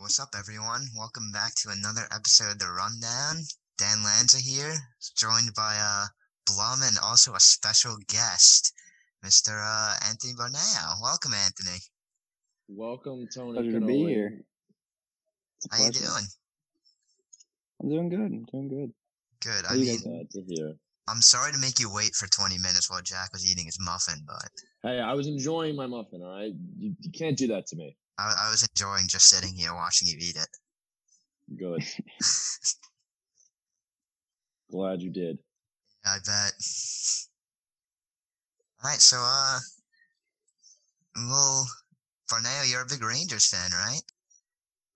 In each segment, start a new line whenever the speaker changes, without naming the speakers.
What's up, everyone? Welcome back to another episode of The Rundown. Dan Lanza here, joined by uh, Blum and also a special guest, Mr. Uh, Anthony Barnea. Welcome, Anthony.
Welcome, Tony.
Pleasure to be here.
How you doing?
I'm doing good. I'm doing good.
Good.
How
I mean,
glad to hear.
I'm sorry to make you wait for 20 minutes while Jack was eating his muffin, but
Hey, I was enjoying my muffin. All right, you, you can't do that to me.
I, I was enjoying just sitting here watching you eat it.
Good. Glad you did.
I bet. All right, so uh, well, for now you're a big Rangers fan, right?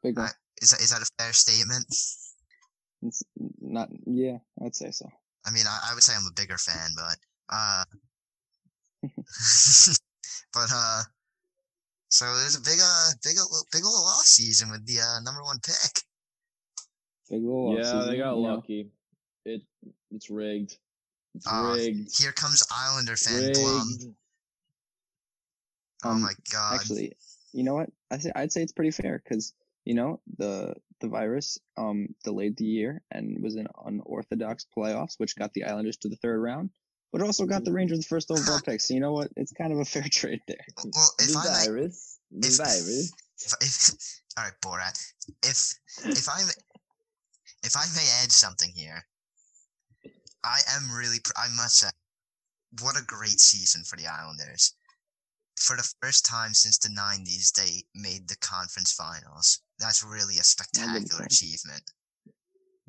Big one.
I- Is that is that a fair statement?
It's not. Yeah, I'd say so.
I mean, I, I would say I'm a bigger fan, but uh, but uh, so it was a big uh, big ol- big old off season with the uh, number one pick.
Big little
yeah,
offseason,
they got
you know.
lucky. It it's rigged. It's
Ah,
rigged.
Here comes Islander fan Blum.
Rigged.
Oh
Um,
my god!
Actually, you know what? I say I'd say it's pretty fair because you know the the virus um delayed the year and was in unorthodox playoffs, which got the Islanders to the third round, but also got the Rangers the first overall pick. So you know what? It's kind of a fair trade there.
well, if
the
I
virus. The
if-
virus.
if, if all right, Borat. If if I may- if I may add something here, I am really I must say, what a great season for the Islanders. For the first time since the '90s, they made the conference finals. That's really a spectacular achievement.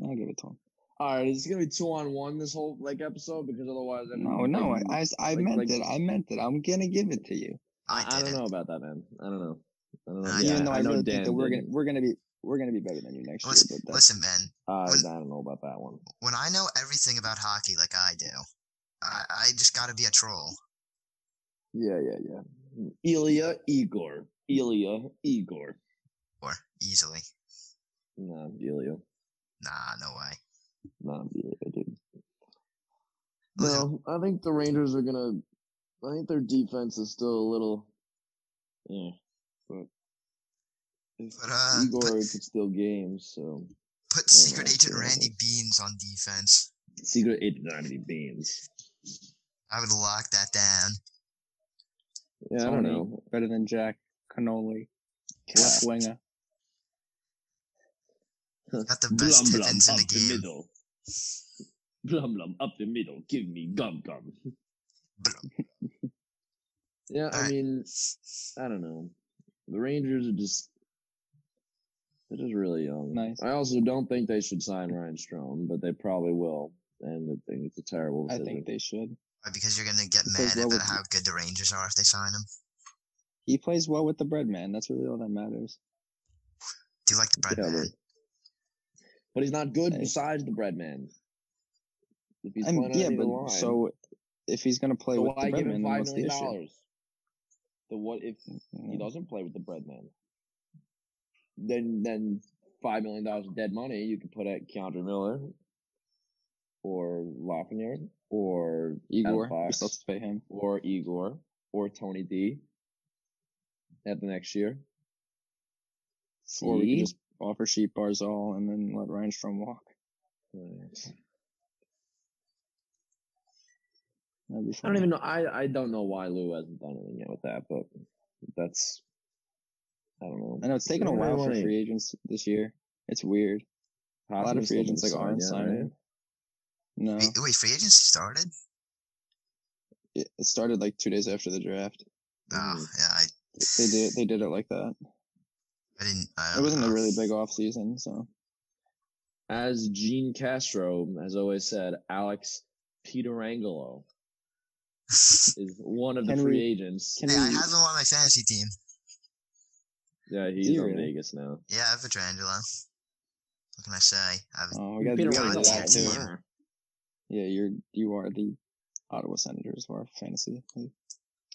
I'll give it to him.
All right, it's gonna be two on one this whole like episode? Because otherwise, I'm,
No, no, I I, I
like-
meant
like-
it. I meant it. I'm gonna give it to you.
I,
I, I don't know about that, man. I don't know. I don't know.
Uh,
yeah,
Even though I,
know
really
Dan
think that we're gonna
didn't.
we're gonna be we're gonna be better than you next
Listen,
year. But that's,
listen, man.
Uh,
when-
I don't know about that one.
When I know everything about hockey like I do, I, I just got to be a troll.
Yeah, yeah, yeah. Ilya Igor. Ilya Igor.
Or easily.
No, Ilya.
Nah, no way.
Not Ilya, dude. No, I think the Rangers are gonna. I think their defense is still a little. Yeah, but.
But, uh,
Igor
but-
could steal games, so
Put Secret
no,
Agent
sure.
Randy Beans on defense.
secret agent Randy Beans.
I would lock that down.
Yeah, I don't know.
Better than Jack Cannoli, left winger.
Got the best
Blum blum
in
up
the
the
game.
middle. Blum blum up the middle. Give me gum gum. Yeah, I mean, I don't know. The Rangers are just they're just really young.
Nice.
I also don't think they should sign Ryan Strome, but they probably will. And I think it's a terrible
I think they should.
Because you're gonna get
He
mad
plays well
about how good the Rangers are if they sign him.
He plays well with the bread man. That's really all that matters.
Do you like the bread
Yeah,
man?
But- he's not good besides the bread man. If he's
I mean, yeah, but
line,
so if he's gonna play
so
with the bread
give him
man, what's the issue?
dollars? So what if he
Mm,
doesn't play with the bread man? Then then five million dollars of dead money you can put at K'Andre Miller or Lafreniere or
Igor,
Fox
supposed to pay him.
or Igor or Tony D at the next year.
Or we
See?
could just offer Sheep Barzal and then let Reinstrom walk. That'd
I don't even know. I I don't know why Lou hasn't done anything yet with that, but that's I don't know.
I know it's taken a while for free agents this year. It's weird. A lot of free
still
agents like
didn't
aren't
sign yet,
signing.
right?
No,
Wait, wait, free agency started?
it it started like two days after the draft.
Oh, yeah, I,
They did they did it like that.
I didn't. I
It
don't
wasn't a really big off season, so
As Gene Castro has always said, Alex Pietrangelo is one of the free
we-
agents.
can
Hey, I have him on my fantasy team.
Yeah, he's
you
on
really?
Vegas now.
Yeah, I have Pietrangelo. What can I say? I have,
oh, we got
Peter
we got
on
that
team.
Yeah, you're you are the Ottawa Senators of our fantasy. league.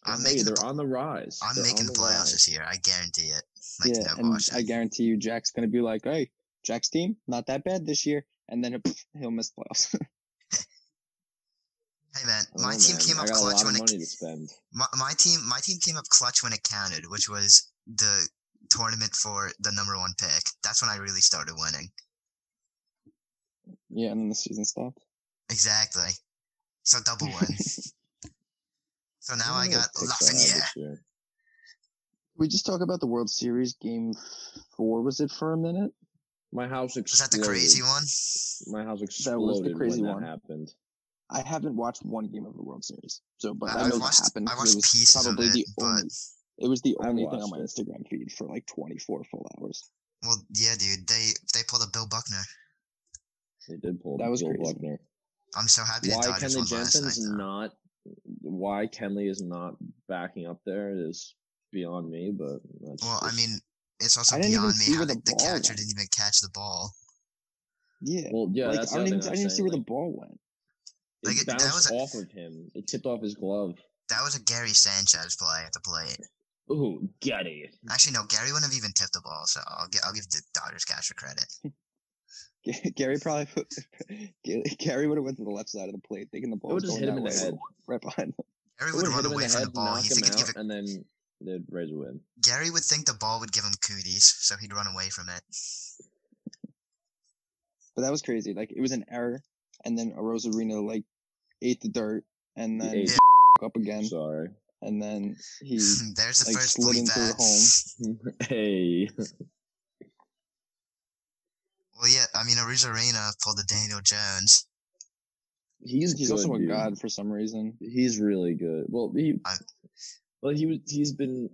I'm making
they're on the rise.
I'm
They're
making the
the
playoffs this year. I guarantee it. Like
yeah,
no
and. I guarantee you, Jack's gonna be like, "Hey, Jack's team not that bad this year," and then he'll miss playoffs.
Hey man, my
know,
team
man.
came up clutch when it
money to spend.
my, my team my team came up clutch when it counted, which was the tournament for the number one pick. that's when I really started winning.
Yeah, and then the season stopped.
Exactly. So double win. so now I
wonder
got
what picks I have
Lafreniere.
We just talk about the World Series game four. Was it for a minute?
My house exploded.
Was that the crazy one?
My house
That
exploded
was the crazy
when
one.
that happened.
I haven't watched one game of the World Series, so but I,
I've
know
watched,
that happened.
I watched
it was probably
of it,
the only. It was the only thing on my. Instagram feed for like 24 full hours.
well, yeah, dude, they they pulled a Bill Buckner.
They did pull
That was
Bill
crazy.
Buckner.
I'm so happy
Why
can
the
won. Jansen's
not why Kenley is not backing up there is beyond me, but that's
Well, I mean, it's also
I even
beyond me how the,
the
the catcher
went.
didn't even catch the ball.
Yeah,
well, yeah,
like
that's
I didn't,
other
even,
thing
I
I'm
didn't see
saying,
where the ball went.
Like,
it
it- that
bounced
was a-
off of him. It tipped off his glove.
That was a Gary Sanchez play at the plate.
Ooh, Getty.
Actually, no, Gary wouldn't have even tipped the ball, so I'll give I'll give the Dodgers catcher credit.
Gary probably Gary would have went to the left side of the plate, thinking the ball was
would just
going
hit him in the
way,
head.
right behind him.
Gary would
would
run
hit him in
away
the
from the ball.
knock
He
him
think it'd
out,
give it,
and then they'd raise a win.
Gary would think the ball would give him cooties, so he'd run away from it.
But that was crazy. Like it was an error, and then Arozarena like ate the dirt, and
He
then
ate
up again,
Sorry.
and then he
There's the
like,
first
slid
bleep
into the home.
hey.
Well, yeah, I mean, Arena pulled the Daniel Jones.
He's
he's
good,
also a
dude.
god for some reason.
He's really good. Well, he,
I-
well, he was. He's been.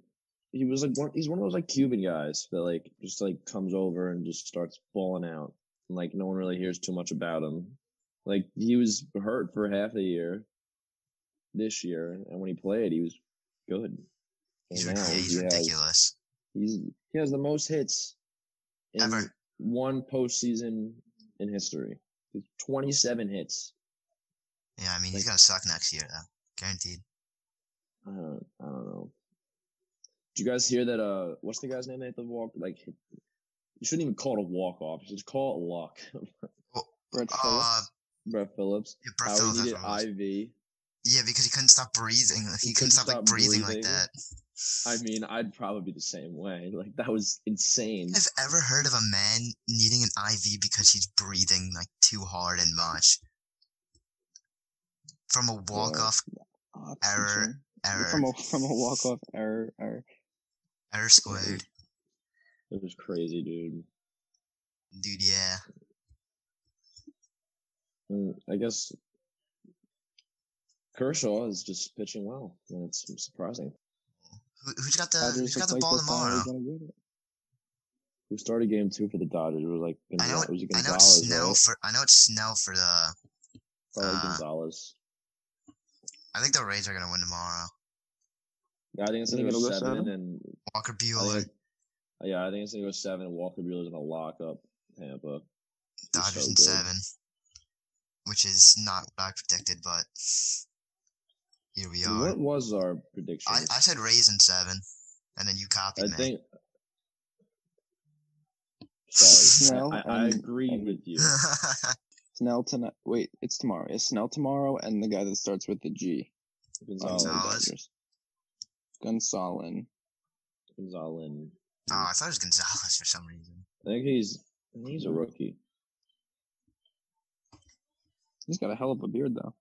He was like one. He's one of those like Cuban guys that like just like comes over and just starts balling out. And, like no one really hears too much about him. Like he was hurt for half a year. This year, and when he played, he was good. And
He's,
now
he's
he has-
ridiculous.
He's he has the most hits in
Ever.
One postseason in history. 27 hits.
Yeah, I mean, he's gonna suck next year, though. Guaranteed.
I don't, I don't know. Did you guys hear that? Uh, what's the guy's name at the walk? Like, you shouldn't even call it a walk off. You should just call it luck.
Brett
Uh,
Phillips.
Brett Phillips.
yeah, Brett Phillips,
he
that's
needed
what it was.
IV.
Yeah, because he couldn't stop breathing. He,
He
couldn't
couldn't
stop, like
stop
breathing, like that.
I mean, I'd probably be the same way. Like that was insane.
I've ever heard of a man needing an IV because he's breathing like too hard and much. From a walk off error,
Oxygen.
error,
From a from a walk off error, error.
error squared.
It was crazy, dude.
Dude, yeah.
Mm, I guess Kershaw is just pitching well, and it's surprising.
Who, who's got the
Dodgers
who's got the ball tomorrow?
gonna get it.
Who started game two for the Dodgers? It was like
I know it,
was it
I know it's Snell
right?
for I know it's Snell for the
Probably
uh,
Gonzalez.
I think the Rays are gonna win tomorrow.
Yeah, I think it's gonna
think
go seven,
seven?
and
Walker
I
Bueller,
think, yeah, I think it's gonna go seven. and Walker Buehler's gonna lock up Tampa. He's
Dodgers
so
in
good.
seven. Which is not what I predicted, but here we are.
What was our prediction?
I, I said Rays in seven. And then you copied
I
me.
think. Sorry,
Snell
I, I
and-
agree
and-
with you.
Snell tonight. Wait, it's tomorrow. It's Snell tomorrow, and the guy that starts with the G. on the
Gonzalez.
Gonzalez.
Gonzalez.
Gonzalez.
oh, I thought it was Gonzalez for some reason.
I think he's he's a rookie.
He's got a hell of a beard, though.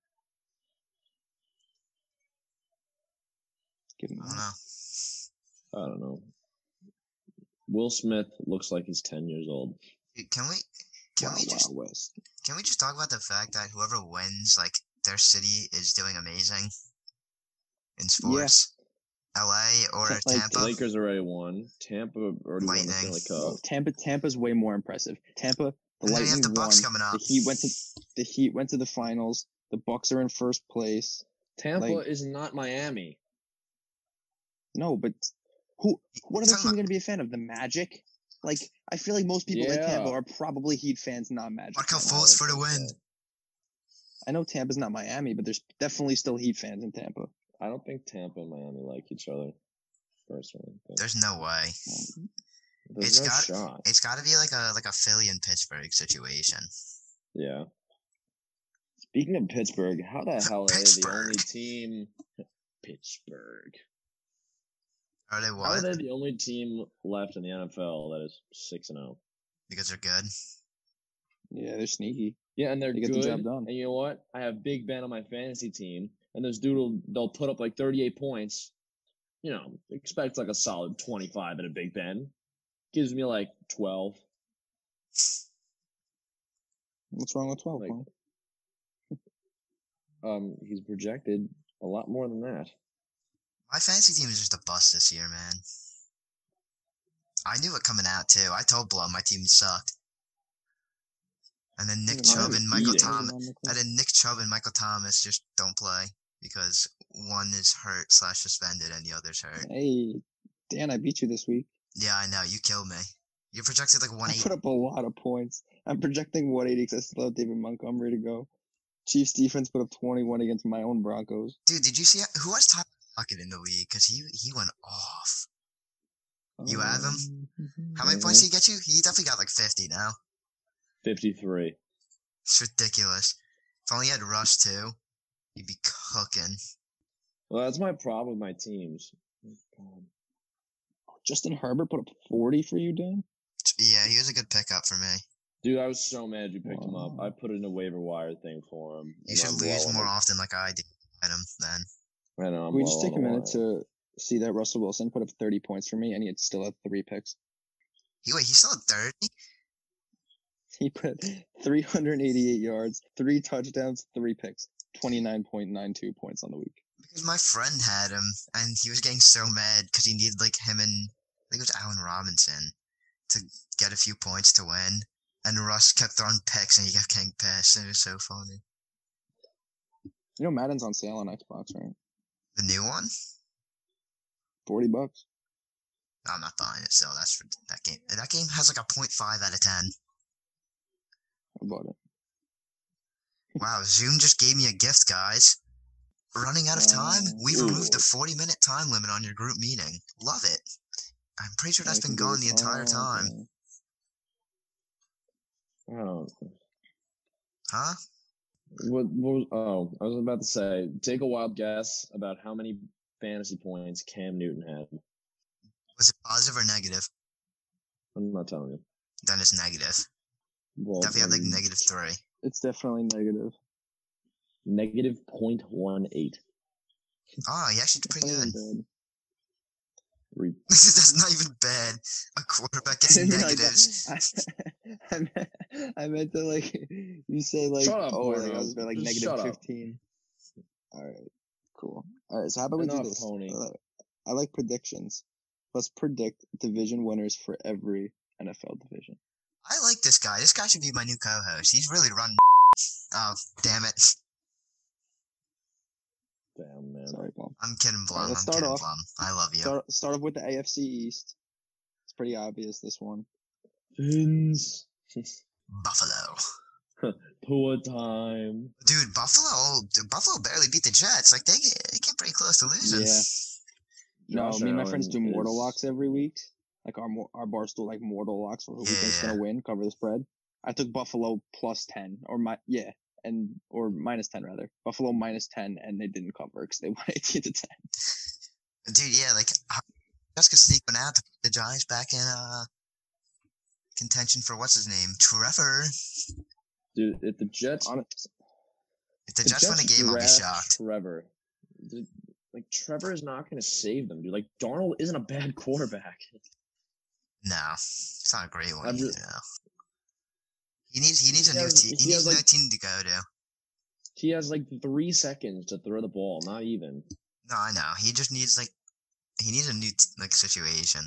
Give him
I don't know.
I don't know. Will Smith looks like he's ten years old.
Can we can
Wild,
we just
Wild West.
can we just talk about the fact that whoever wins, like their city is doing amazing in sports? LA or
Like,
Tampa?
Lakers already won. Tampa already won the Stanley
Lightning.
Cup.
Tampa. Tampa's way more impressive. Tampa. The
And then you have
Lightning
the Bucks
won.
coming up.
The Heat went to the Heat went to the finals. The Bucks are in first place.
Tampa
Like-
is not Miami.
No, but who? What other
Talking
team are going to be a fan of? The Magic? Like, I feel like most people in Tampa are probably Heat fans, not Magic.
Markelle
fans.
Fultz for the win.
I know Tampa's not Miami, but there's definitely still Heat fans in Tampa.
I don't think Tampa and Miami like each other personally.
There's no way.
there's
it's
no
got-
shot.
It's got to be like a like a Philly and Pittsburgh situation.
Yeah. Speaking of Pittsburgh, how the hell are they the only team? Pittsburgh.
Are they
How are they the only team left in the NFL that is six and oh? zero?
because they're good.
Yeah, they're sneaky.
Yeah, and they're
They get
good.
the job done.
And you know what? I have Big Ben on my fantasy team, and this dude will they'll put up like 38 points. You know, expect like a solid 25 in a Big Ben. Gives me like 12.
What's wrong with twelve?
Like-
Paul?
Um, he's projected a lot more than that.
My fantasy team is just a bust this year, man. I knew it coming out too. I told Blow my team sucked. And then Nick Chubb and Michael
eating.
Thomas. And then Nick Chubb and Michael Thomas just don't play because one is hurt slash suspended and the other's hurt.
Hey, Dan, I beat you this week.
Yeah, I know. You killed me. You projected like
I
180.
put up a lot of points. I'm projecting 180 because I still have David Montgomery to go. Chiefs defense put up 21 against my own Broncos.
Dude, did you see who was Tyler Lockett in the league? Because he he went off. You have him? Um, How many points did he get you? He definitely got like 50 now.
53.
It's ridiculous. If only he had Rush too, he'd be cooking.
Well, that's my problem with my teams.
Justin Herbert put up 40 for you, Dan?
Yeah, he was a good pickup for me.
Dude, I was so mad you picked him up. I put it in a waiver wire thing for him.
You should
I'm
lose more often like I did. Him then.
I know. I'm
Can we just take a minute to see that Russell Wilson put up 30 points for me and he had still had three picks?
He wait, he's still at 30?
He put 388 yards, three touchdowns, three picks, 29.92 points on the week.
Because my friend had him, and he was getting so mad because he needed like him and I think it was Allen Robinson to get a few points to win. And Russ kept throwing picks, and he kept getting pissed. And it was so funny.
You know Madden's on sale on Xbox, right?
The new one?
40 bucks.
I'm not buying it. So that's for that game. That game has like a 0.5 out of 10.
I bought it.
Wow, Zoom just gave me a gift, guys. Running out of time? Uh, We've removed the 40 minute time limit on your group meeting. Love it. I'm pretty sure that's
I
been gone the entire time.
Oh,
Huh?
What, what was, oh, I was about to say, take a wild guess about how many fantasy points Cam Newton had.
Was it positive or negative?
I'm not telling you.
Then it's negative.
Well,
Definitely had like negative three.
It's definitely negative.
negative 0.18.
Oh, he actually did pretty good.
Bad.
Re-
That's not even bad. A quarterback gets
No, I
negatives.
I, I, meant, I meant to like you say like
Shut up,
oh like I was about like
Just
negative
shut up.
fifteen. All right, cool. All right, so how about we do this?
Pony.
I like- I like predictions. Let's predict division winners for every NFL division.
I like this guy. This guy should be my new co-host. He's really run. Oh, damn it.
Damn, man.
Sorry, Paul.
I'm kidding, Blum.
let's
I'm
start
kidding,
off.
Blum. I love you.
Start start off with the AFC East. It's pretty obvious this one.
Fins.
Buffalo.
Poor time.
Dude, Buffalo. dude, Buffalo barely beat the Jets. Like, they, they came pretty close to losing.
Yeah. No,
Josh
me and my friends do
Allen
mortal
is-
locks every week. Like our mo- our barstool like mortal locks for who we think's
Yeah.
gonna win, cover the spread. I took Buffalo plus ten or my yeah, and or minus ten rather. Buffalo minus ten, and they didn't cover because they won eighteen to ten.
Dude, yeah, like, how- Jessica sneaking out to put the Giants back in uh contention for what's his name? Trevor.
Dude, if the Jets
Honest,
If the
The
Jets win a game, I'll be shocked.
Trevor. Dude, like Trevor is not going to save them, dude. Like Darnold isn't a bad quarterback.
No, it's not a great one.
I'm
You know. He needs he needs a
He
new team.
he
He
has,
needs a new team to go to.
He has like three seconds to throw the ball, not even.
No, I know. He just needs like he needs a new t- like situation.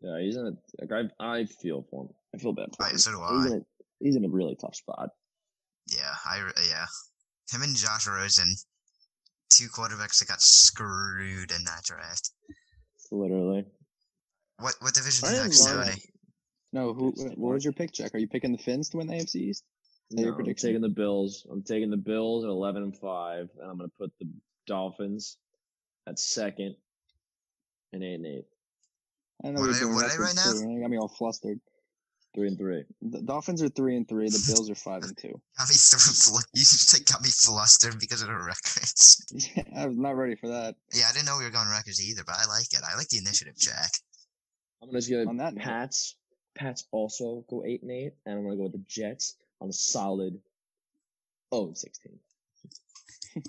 Yeah, he's in a like I I feel for him. I feel bad for
Right, so do
He's
I.
in a, he's in a really tough spot.
Yeah, I yeah. Him and Josh Rosen, two quarterbacks that got screwed in that draft.
Literally.
What what division is next, Tony?
No, who? What was your pick, Jack? Are you picking the Finns to win the AFC East?
No,
your
I'm taking the Bills. I'm taking the Bills at eleven and five, and I'm gonna put the Dolphins at second and eight and eight.
I don't know
What
what
are
you're
they-
doing
what are they right now?
You got me all flustered.
Three and three.
The Dolphins are three and three. The Bills are five and two.
Got me through. You say got me flustered because of the records.
Yeah, I was not ready for that.
Yeah, I didn't know we were going records either, but I like it. I like the initiative, Jack.
I'm gonna just get
On that note-
Pats, Pats also go eight and eight, and I'm gonna go with the Jets on a solid 0 and 16.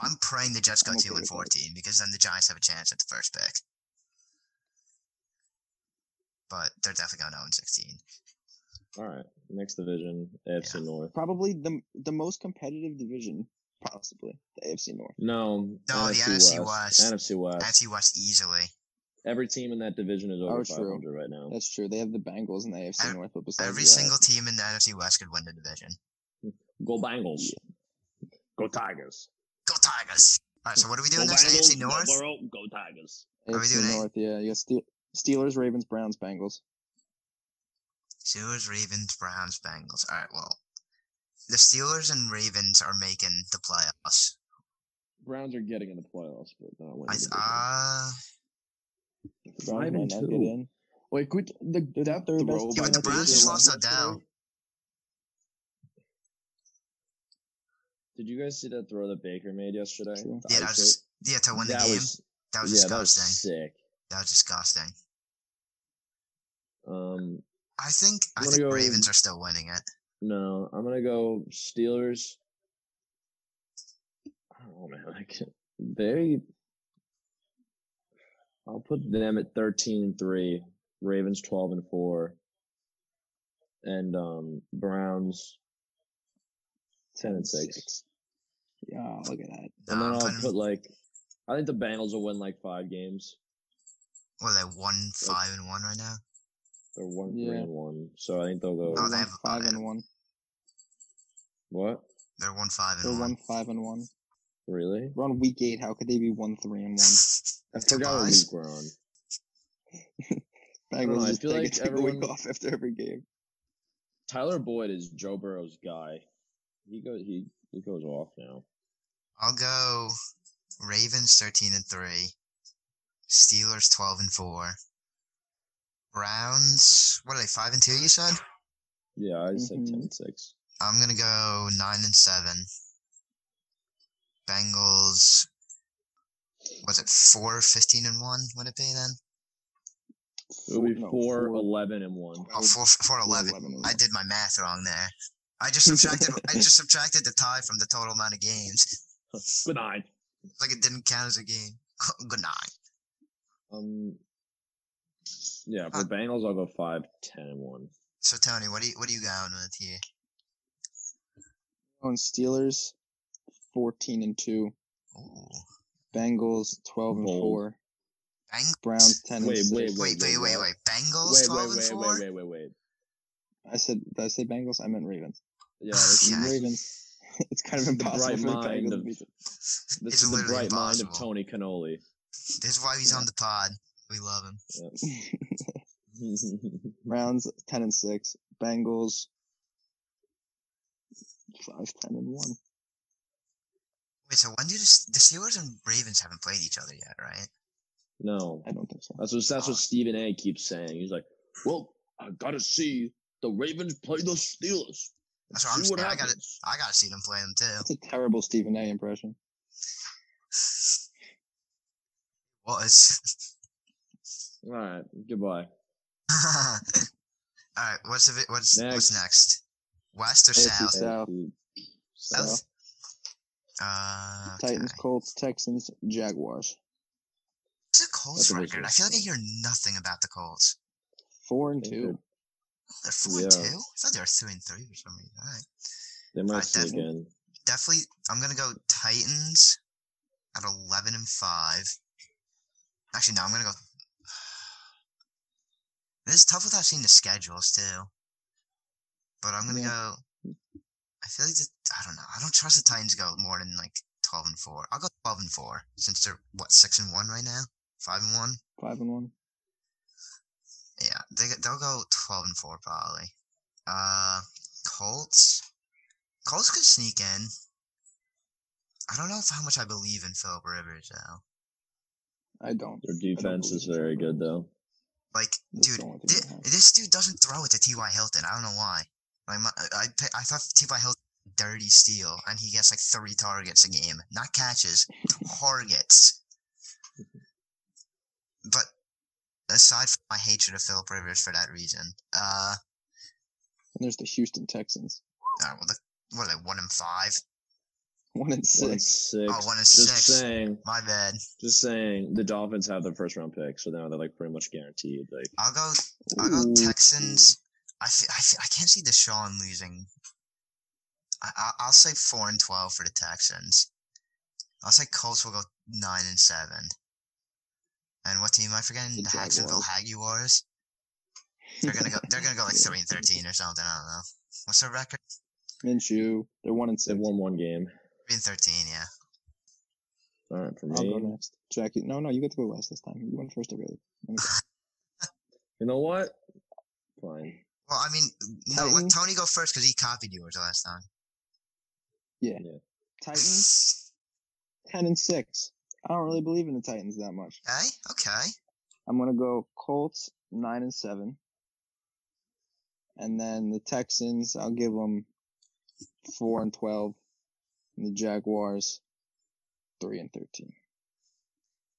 I'm praying the Jets go
I'm
two and fourteen because then the Giants have a chance at the first pick. But they're definitely going zero and sixteen.
All right, next division, AFC North.
Probably the the most competitive division, possibly the AFC North.
No,
No, the NFC West.
NFC West.
NFC West easily.
Every team in that division is over
Oh, true.
right now.
That's true. They have the Bengals and the AFC
Ev-
North, but
Every
that,
single team in the NFC West could win the division.
Go Bengals. Go Tigers.
Go Tigers! All right, so what are we doing
Go
next?
Bengals,
AFC North.
Go Burrow, go Tigers.
Are we
AFC
doing A-
North, yeah, you got Ste- Steelers, Ravens, Browns, Bengals.
Steelers, Ravens, Browns, Bengals. All right, well, the Steelers and Ravens are making the playoffs.
Browns are getting in the playoffs, but not winning.
I th-
division.
uh,
The Browns
Five
might
and
not
two.
in.
Wait, quit the
They're
that
third
throw.
best
Yeah, but the Browns just lost
yesterday.
Odell.
Did you guys see that throw that Baker made yesterday?
Yeah, that
ice
was yeah to win the
that
game.
Was,
that was
yeah, that was
disgusting.
sick.
That was disgusting.
Um,
I think I
I'm gonna
think
go-
Ravens are still winning it.
no, I'm gonna go Steelers. I don't know, man. Like they, I'll put them at 13 and three. Ravens 12 and four. And um, Browns 10 and six.
Yeah, look at that.
And then I'll put like, I think the Bengals will win like five games.
Well, they're one five and one right now.
They're one three and one, so I think they'll go.
Oh,
They're
they
one,
have-
five and one.
What?
They're one five and
They're
one.
one five and one.
Really?
We're on week eight. How could they be one three and one?
I forgot what week we're on.
Bengals
know, I feel like
take week
everyone-
off after every game.
Tyler Boyd is Joe Burrow's guy. He goes. He he goes off now.
I'll go Ravens thirteen and three. Steelers twelve and four. Browns what are they five and two? You said.
Yeah, I said
Mhm.
ten and six.
I'm gonna go nine and seven. Bengals. Was it four, 15 and one? Would it be then?
It'll be
no,
four,
four-
11 and one.
Oh, four, four, 11.
11
I did my math wrong there. I just subtracted. I just subtracted the tie from the total amount of games.
Good night.
It's like it didn't count as a game. Good night.
Um. Yeah, for
Uh,
Bengals, I'll go five, ten, and one.
So Tony, what are you what are you going with here?
On Steelers, fourteen and two.
Ooh,
Bengals, twelve and four.
Bang.
Browns, ten
Wait,
and six.
wait,
Wait, wait, wait, wait. Bengals
Wait,
twelve
wait,
and
wait,
four.
wait, wait, wait, wait.
I said, did I say Bengals? I meant Ravens.
Yeah, oh, this is,
Ravens. It's kind of
The
impossible
bright
for the
mind
Bengals
of-
to beat them.
this
It's
is the
literally
bright mind of. Tony Cannoli.
This is why he's on the pod. We love him.
Browns, ten and six. Bengals, five, ten and one.
Wait, so when do the, the Steelers and Ravens haven't played each other yet, right?
no,
I don't think so.
that's what that's
Oh.
what Stephen A. keeps saying. He's like, "Well, I gotta see the Ravens play the Steelers.
That's what I'm
see what
saying. I gotta- I gotta see them play them too.
That's a terrible Stephen A. impression.
Was.
All right, goodbye.
All right, what's the, vi- what's what's
Next.
next? West or
AFC
South?
South.
South.
South. Uh,
Titans. Colts, Texans, Jaguars.
What's the Colts
That's a
record? I feel like I hear nothing about the Colts.
Four and
I think
two.
They're four and two. I thought they were three and three for some reason. All right,
They might
Alright,
sneak
that's-
in.
definitely. I'm gonna go Titans at eleven and five. Actually, no, I'm gonna go. This is tough without seeing the schedules too. But I'm gonna
Yeah.
go. I feel like the, I don't know. I don't trust the Titans to go more than like twelve and four. I'll go twelve and four since they're what six and one right now, five and one.
Five and one.
Yeah, they they'll go twelve and four probably. Uh, Colts. Colts could sneak in. I don't know if how much I believe in Philip Rivers though.
I don't.
Their defense
believe
is very good though.
Like,
That's
dude,
the only thing
thi-
they have.
this dude doesn't throw it to T.Y. Hilton. I don't know why. Like, my, I I I thought T.Y. Hilton dirty steal, and he gets like three targets a game, not catches, targets. But aside from my hatred of Philip Rivers for that reason, uh,
And there's the Houston Texans.
All right, well, the, what are they? One and five.
One and
One and
six.
six.
Oh, one and
Just
six.
saying.
My bad.
Just saying. The Dolphins have their first round pick, so now they're like pretty much guaranteed. Like
I'll go. I'll go Texans. I fe- I, fe- I can't see Deshaun losing. I, I I'll say four and twelve for the Texans. I'll say Colts will go nine and seven. And what team am I forgetting?
The
The Jacksonville Jaguars. They're gonna go. They're gonna go like three and thirteen or something. I don't know. What's their record?
Minshew. They're one and
they've
six.
won one game.
Three and thirteen. Yeah.
All right, for me.
I'll go next. Jackie. No, no, you get to go last this time. You went first already. Let.
You know what? Fine.
Well, I mean, no. Let Tony go first because he copied yours the last time.
Titans. Ten and six. I don't really believe in the Titans that much.
Okay. Okay.
I'm gonna go Colts nine and seven, and then the Texans. I'll give them four and twelve, and the Jaguars three and thirteen.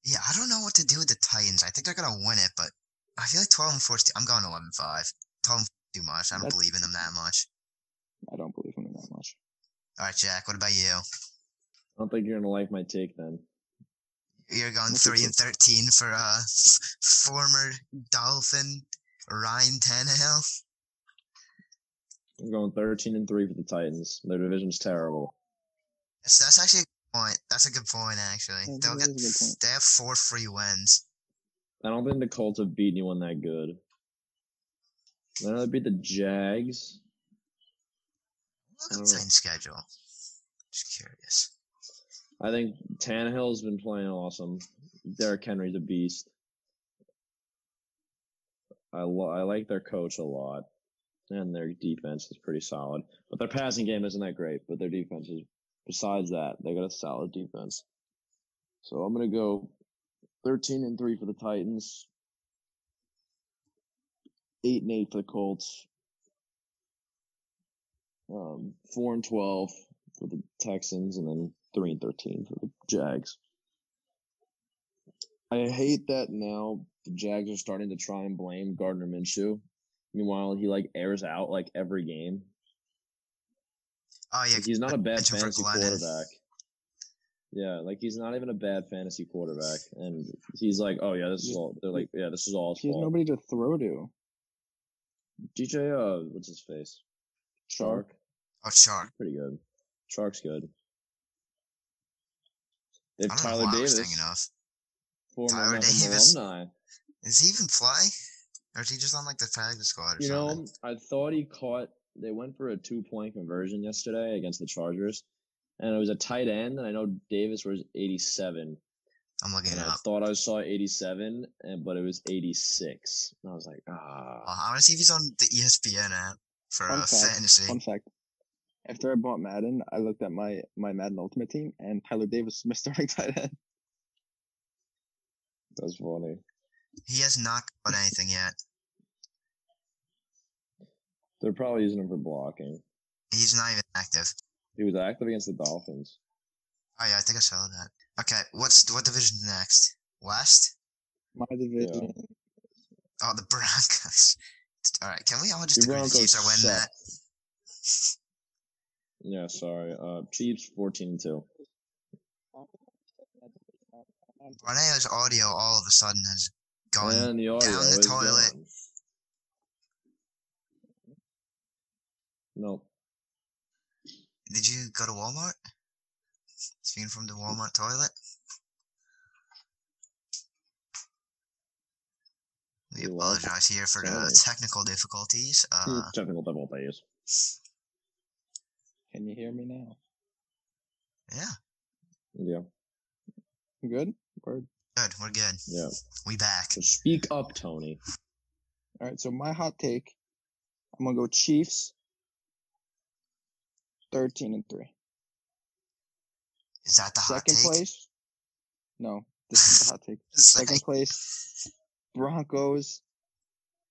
Yeah, I don't know what to do with the Titans. I think they're gonna win it, but I feel like twelve and four. is too- I'm going 11-5. Twelve and four too much. I don't
That's-
believe in them that much.
I don't believe in them that much.
All right, Jack. What about you?
I don't think you're gonna like my take then.
You're going
What's
three and thirteen for uh f- former Dolphin Ryan Tannehill.
I'm going 13 and three for the Titans. Their division's terrible.
That's, that's actually a good point. That's a good point. Actually,
Yeah,
they'll get.
good point.
They have four free wins.
I don't think the Colts have beat anyone that good. I know they beat the Jags.
Titans schedule. Just curious.
I think Tannehill's been playing awesome. Derrick Henry's a beast. I lo- I like their coach a lot, and their defense is pretty solid. But their passing game isn't that great. But their defense is. Besides that, they got a solid defense. So I'm gonna go 13 and three for the Titans. Eight and eight for the Colts. Um, four and twelve for the Texans, and then three and thirteen for the Jags. I hate that now the Jags are starting to try and blame Gardner Minshew. Meanwhile, he like airs out like every game.
Oh yeah,
Like, he's not a bad
mention
fantasy
Glennon.
quarterback. Yeah, like he's not even a bad fantasy quarterback, and he's like, "Oh yeah, this is all." They're like, "Yeah, this is all his
He has
fault."
nobody to throw to.
DJ, uh, what's his face? Chark,
oh Chark.
pretty good. Chark's good. They
I
have Tyler
I
Davis, former
Tyler Davis.
alumni.
Does he even fly? Or is he just on like the practice squad or
You
something?
know, I thought he caught. They went for a two point conversion yesterday against the Chargers, and it was a tight end. And I know Davis was 87,
I'm looking
and
it
I
up.
thought I saw 87, and but it was 86. And I was like, ah.
Well, I want to see if he's on the ESPN app for uh,
fact,
fantasy.
Fun fact. After I bought Madden, I looked at my my Madden Ultimate team, and Tyler Davis was my starting tight end.
That's funny.
He has not got anything yet.
They're probably using him for blocking.
He's not even active.
He was active against the Dolphins.
Oh yeah, I think I saw that. Okay, what's what division next? West?
My division.
Oh, the Broncos. All right, can we all just
The
agree the Chiefs are winning that?
Yeah, sorry. Uh, Chiefs 14 and 2.
Barneo's audio all of a sudden has gone.
and the
down the toilet.
gone. Nope.
Did you go to Walmart? Speaking from the Walmart toilet. We apologize here for the technical difficulties. Uh,
Technical difficulties.
Can you hear me now?
yeah,
Yeah,
Good. Word.
good. We're good.
yeah.
We back.
So speak up, Tony.
All right. So my hot take. I'm gonna go Chiefs. Thirteen and three.
Is that the hot
Second
take?
place. No, this is the hot take.
Second-
Second place. Broncos.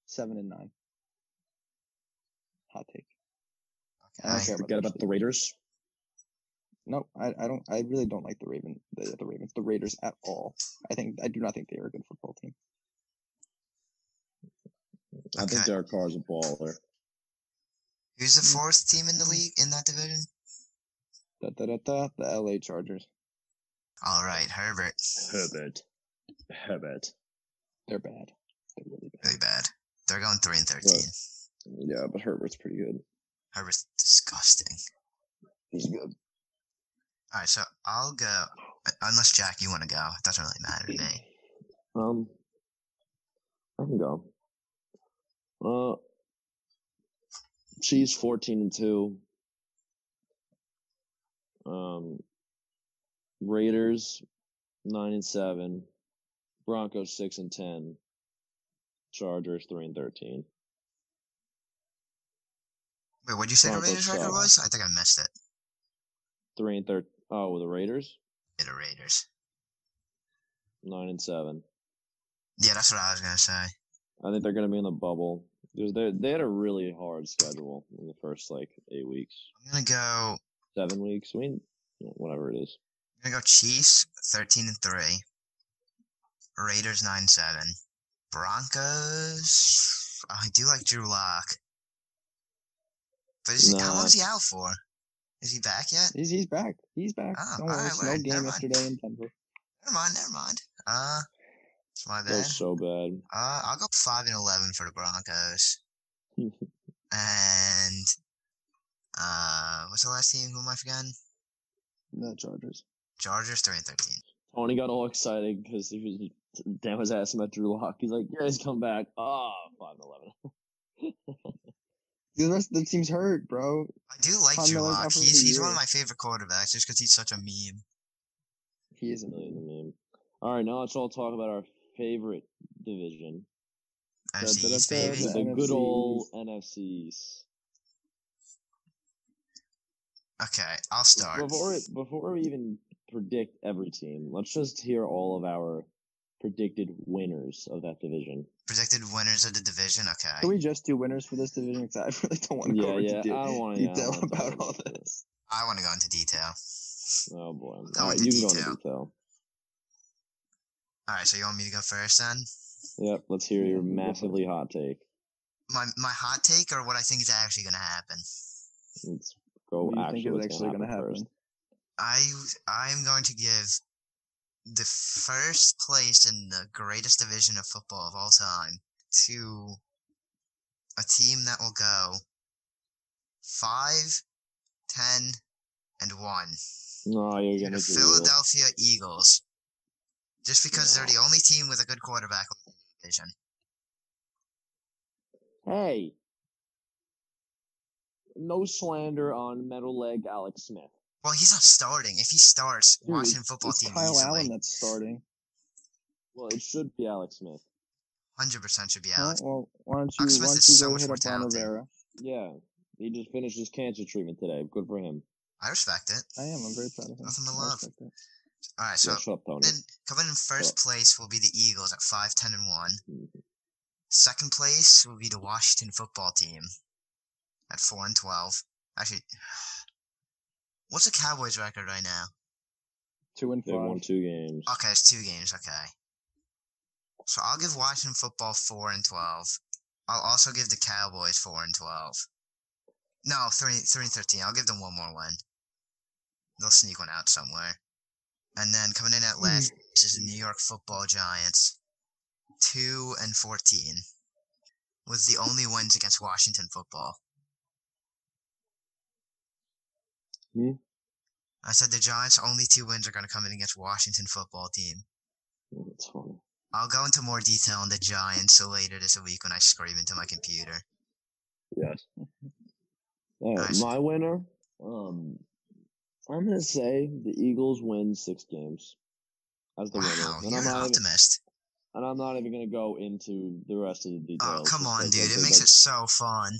Seven and nine. Hot take. I don't
Okay.
care
Forget about the Raiders.
No, I, I don't. I really don't like the Raven, the, the Ravens, the Raiders at all. I think I do not think they are a good football team.
I think
Okay.
Derek Carr's a baller.
Who's the fourth team in the league in that division?
Da, da, da, da, the LA Chargers.
All right, Herbert.
Herbert. Herbert.
They're bad. They're really bad.
Really bad. They're going three and thirteen.
Yeah, but Herbert's pretty good.
Herbert's disgusting.
He's good.
All right, so I'll go. Unless Jack, you want to go, it doesn't really matter to me.
Um, I can go. Uh, she's fourteen and two. Um, Raiders nine and seven. Broncos six and ten. Chargers three and thirteen.
Wait, what'd you say the Raiders record was? I think I missed it.
Three and third. Oh, the Raiders
Yeah, the Raiders.
nine and seven.
Yeah, that's what I was gonna say.
I think they're going to be in the bubble they they had a really hard schedule in the first like eight weeks,
I'm gonna go.
seven weeks. I mean, whatever it is.
I'm gonna go Chiefs thirteen and three. Raiders nine seven. Broncos. I do like Drew Lock. But is he, how long is he out for? Is he back yet?
He's he's back. He's back.
Oh,
Don't worry. Snow
word.
game
Never mind.
yesterday in Denver.
Never mind, never mind. Uh, it's my bad.
was so bad.
Uh, I'll go five and eleven for the Broncos. And uh, what's the last team? Who am I forgetting?
The Chargers.
Chargers three and thirteen.
Tony got all excited because he was Dan was asking about Drew Lock. He's like, "Yeah, he's come back." Ah, five and eleven.
The rest of the team's hurt, bro.
I do like
Von
Drew
Miller's
Lock.
out for the
He's he's one of my favorite quarterbacks just because he's such a meme.
He is a
Really the
meme.
meme. All right, now let's all talk about our favorite division,
NFC
da,
East, baby.
da.
the good old NFCs.
Okay, I'll start.
Before before we even predict every team, let's just hear all of our predicted winners of that division.
Predicted winners of the division. Okay.
Can we just do winners for this division? 'Cause I really don't want to
Yeah,
go into
yeah,
de-
I don't wanna- yeah, I
detail
wanna
about
about
all
this.
this.
I want to go into detail.
Oh boy!
Go
All right,
into
you can go
detail.
into detail.
All right, so you want me to go first then?
Yep, let's hear your
Yeah, you go
massively hot take.
My my hot take or what I think is actually going to happen.
Let's go.
What do you
actually,
think is
what's
actually
gonna
going to happen?
first.
I I'm going to give the first place in the greatest division of football of all time to a team that will go five, ten, and one.
No, you're gonna
the. Philadelphia Eagles. Just because they're the only team with a good quarterback in the division.
Hey, no slander on metal leg Alex Smith.
Well, he's not starting. If he starts,
Dude,
Washington football
It's
team
Kyle
easily,
Allen that's starting.
Well, it should be Alex Smith.
hundred percent should be
Huh?
Alex.
Well, why don't you,
Alex
why
Smith
don't
is
you
so
go
much
hit
more
up Ron
talented.
Rivera?
Yeah, he just finished his cancer treatment today. Good for him.
I respect it.
I am. I'm very proud of him.
Nothing to love. All right, so
yeah, shut up,
then coming in first place will be the Eagles at five, ten, and one.
Mhm.
Second place will be the Washington football team at four and twelve. Actually, what's the Cowboys record right now?
Two and
They won two games.
Okay, it's two games. Okay, so I'll give Washington football four and twelve. I'll also give the Cowboys four and twelve. No, three, three and thirteen. I'll give them one more win. They'll sneak one out somewhere. And then coming in at hmm. last place is the New York Football Giants, two and fourteen, with the only wins against Washington football.
Hmm?
I said the Giants' only two wins are going to come in against Washington football team.
That's funny.
I'll go into more detail on the Giants later this week when I scream into my computer.
Yes. All right, my winner. Um, I'm gonna say the Eagles win six games as the
Wow,
winner, and
you're
I'm
an
not even,
optimist.
and I'm not even gonna go into the rest of the details.
Oh, come on, dude. It makes it so fun.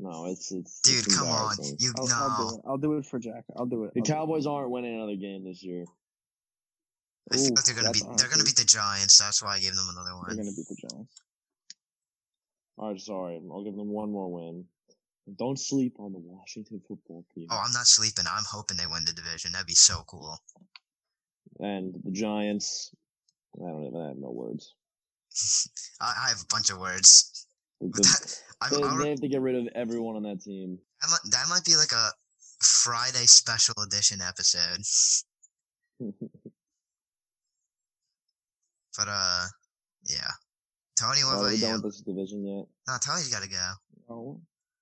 No, it's it's
Dude,
it's
come on. You
I'll, I'll do
know.
it. I'll do it for Jack. I'll do it.
The
I'll do it.
Cowboys aren't winning another game this year.
I feel
Ooh,
like they're gonna
that's
beat they're gonna beat the Giants, that's why I gave them another one.
They're gonna beat the Giants.
All right, sorry, I'll give them one more win. Don't sleep on the Washington football team.
Oh, I'm not sleeping. I'm hoping they win the division. That'd be so cool.
And the Giants, I don't even I have no words.
I, I have a bunch of words.
The-
I'm,
they,
alre-
they have to get rid of everyone on that team.
that, might, that might be like a Friday special edition episode. But uh, yeah. Tony, what
Are
about
we
you?
done with this division yet?
No, Tony's got to go.
Oh,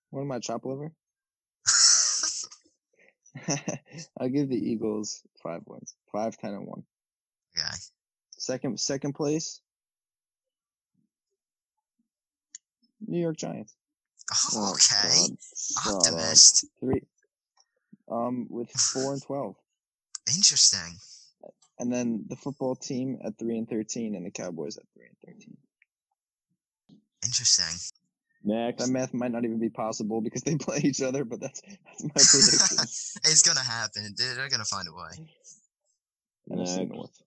what am I, chop liver? I'll give the Eagles five wins, five, ten, and one.
okay.
Second, second place, New York Giants.
Oh, okay.
God, up.
Optimist.
Three, um, with four and twelve,
Interesting.
and then the football team at three and thirteen, and the Cowboys at three and thirteen.
Interesting.
Next.
That math might not even be possible because they play each other, but that's that's my prediction.
it's gonna happen. They're, gonna find a way.
NFC. North.